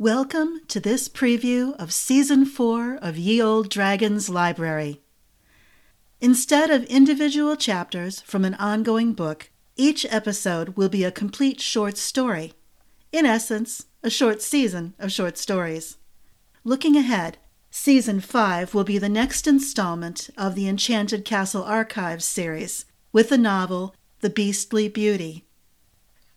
Welcome to this preview of Season 4 of Ye Olde Dragons Library. Instead of individual chapters from an ongoing book, each episode will be a complete short story. In essence, a short season of short stories. Looking ahead, Season 5 will be the next installment of the Enchanted Castle Archives series, with the novel The Beastly Beauty.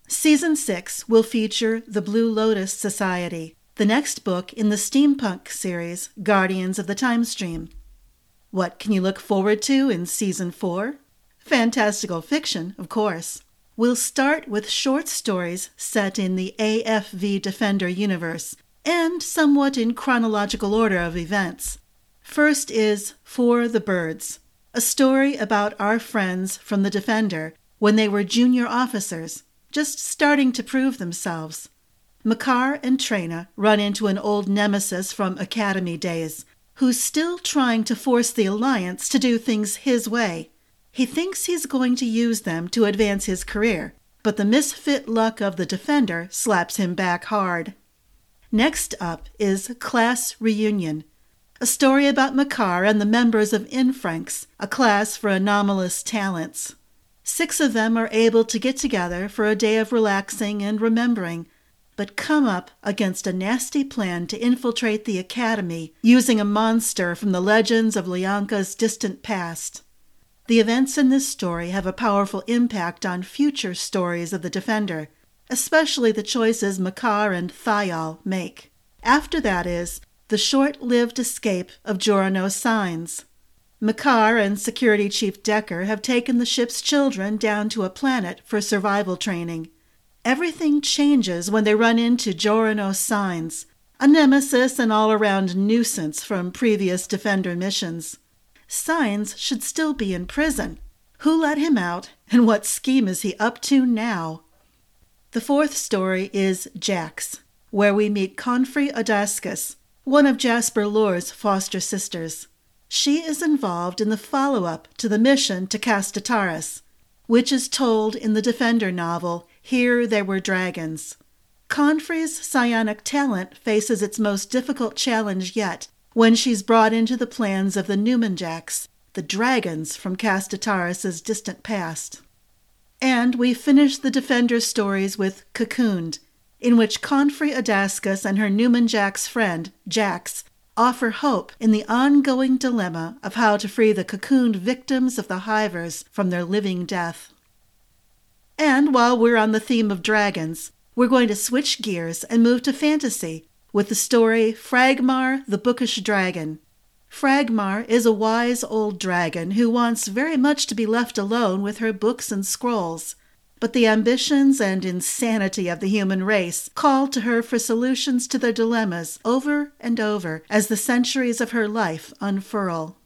Season 6 will feature The Blue Lotus Society, the next book in the steampunk series Guardians of the Time Stream. What can you look forward to in Season 4? Fantastical fiction, of course. We'll start with short stories set in the AFV Defender universe and somewhat in chronological order of events. First is For the Birds, a story about our friends from the Defender when they were junior officers, just starting to prove themselves. Makar and Trina run into an old nemesis from Academy days who's still trying to force the Alliance to do things his way. He thinks he's going to use them to advance his career, but the misfit luck of the Defender slaps him back hard. Next up is Class Reunion, a story about Makar and the members of Infranks, a class for anomalous talents. Six of them are able to get together for a day of relaxing and remembering, but come up against a nasty plan to infiltrate the Academy using a monster from the legends of Lyanka's distant past. The events in this story have a powerful impact on future stories of the Defender, especially the choices Makar and Thayal make. After that is the short lived escape of Jorano Signs. Makar and Security Chief Decker have taken the ship's children down to a planet for survival training. Everything changes when they run into Jorano Signs, a nemesis and all around nuisance from previous Defender missions. Signs should still be in prison. Who let him out, and what scheme is he up to now? The fourth story is Jax, where we meet Confrey Odascus, one of Jasper Lore's foster sisters. She is involved in the follow up to the mission to Castataris, which is told in the Defender novel Here There Were Dragons. Confrey's psionic talent faces its most difficult challenge yet when she's brought into the plans of the Newmanjaks, the dragons from Castataris' distant past. And we finish the Defender's stories with Cocooned, in which Confrey Odascus and her Newmanjaks friend, Jax, offer hope in the ongoing dilemma of how to free the cocooned victims of the hivers from their living death. And while we're on the theme of dragons, we're going to switch gears and move to fantasy with the story Fragmar the Bookish Dragon, Fragmar is a wise old dragon who wants very much to be left alone with her books and scrolls. But the ambitions and insanity of the human race call to her for solutions to their dilemmas over and over as the centuries of her life unfurl.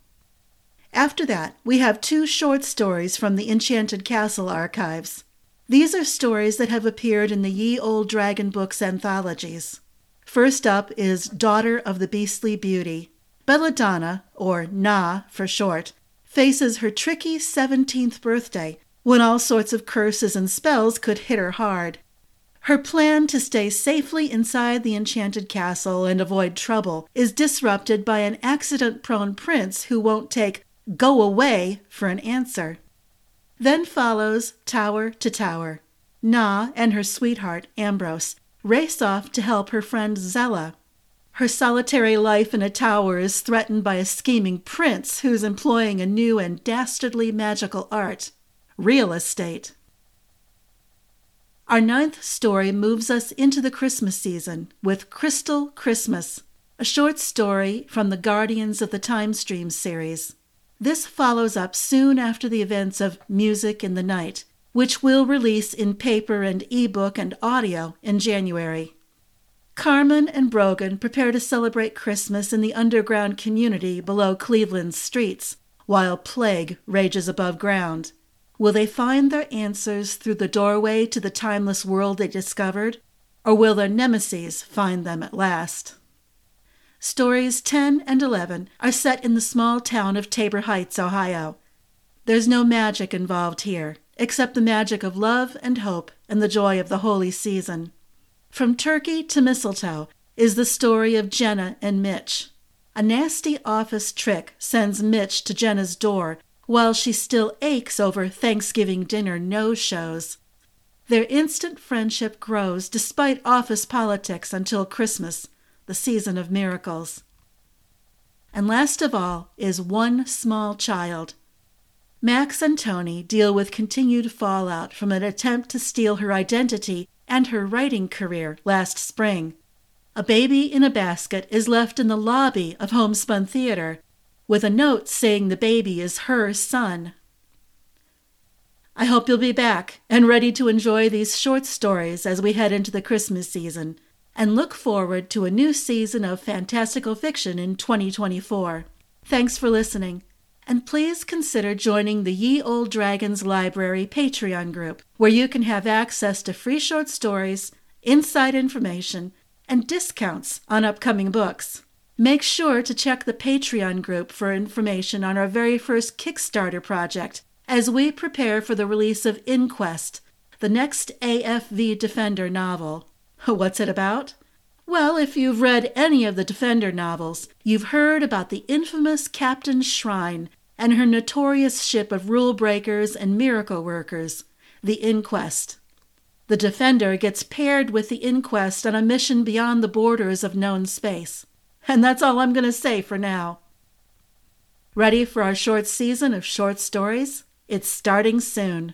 After that, we have two short stories from the Enchanted Castle archives. These are stories that have appeared in the Ye Olde Dragon Books anthologies. First up is Daughter of the Beastly Beauty, Belladonna, or Na for short, faces her tricky 17th birthday when all sorts of curses and spells could hit her hard. Her plan to stay safely inside the enchanted castle and avoid trouble is disrupted by an accident prone prince who won't take go away for an answer. Then follows Tower to Tower. Na and her sweetheart, Ambrose, race off to help her friend Zella. Her solitary life in a tower is threatened by a scheming prince who's employing a new and dastardly magical art real estate. Our ninth story moves us into the Christmas season with Crystal Christmas, a short story from the Guardians of the Time Stream series. This follows up soon after the events of Music in the Night, which will release in paper and ebook and audio in January. Carmen and Brogan prepare to celebrate Christmas in the underground community below Cleveland's streets, while plague rages above ground. Will they find their answers through the doorway to the timeless world they discovered, or will their nemesis find them at last? Stories 10 and 11 are set in the small town of Tabor Heights, Ohio. There's no magic involved here, except the magic of love and hope and the joy of the holy season. From turkey to mistletoe, is the story of Jenna and Mitch. A nasty office trick sends Mitch to Jenna's door while she still aches over Thanksgiving dinner no shows. Their instant friendship grows despite office politics until Christmas, the season of miracles. And last of all is One Small Child. Max and Tony deal with continued fallout from an attempt to steal her identity and her writing career last spring. A baby in a basket is left in the lobby of Homespun Theater with a note saying the baby is her son. I hope you'll be back and ready to enjoy these short stories as we head into the Christmas season and look forward to a new season of fantastical fiction in 2024. Thanks for listening, and please consider joining the Ye Olde Dragons Library Patreon group, where you can have access to free short stories, inside information, and discounts on upcoming books. Make sure to check the Patreon group for information on our very first Kickstarter project as we prepare for the release of Inquest, the next AFV Defender novel. What's it about? Well, if you've read any of the Defender novels, you've heard about the infamous Captain Shrine and her notorious ship of rule breakers and miracle workers, the Inquest. The Defender gets paired with the Inquest on a mission beyond the borders of known space. And that's all I'm going to say for now. Ready for our short season of short stories? It's starting soon.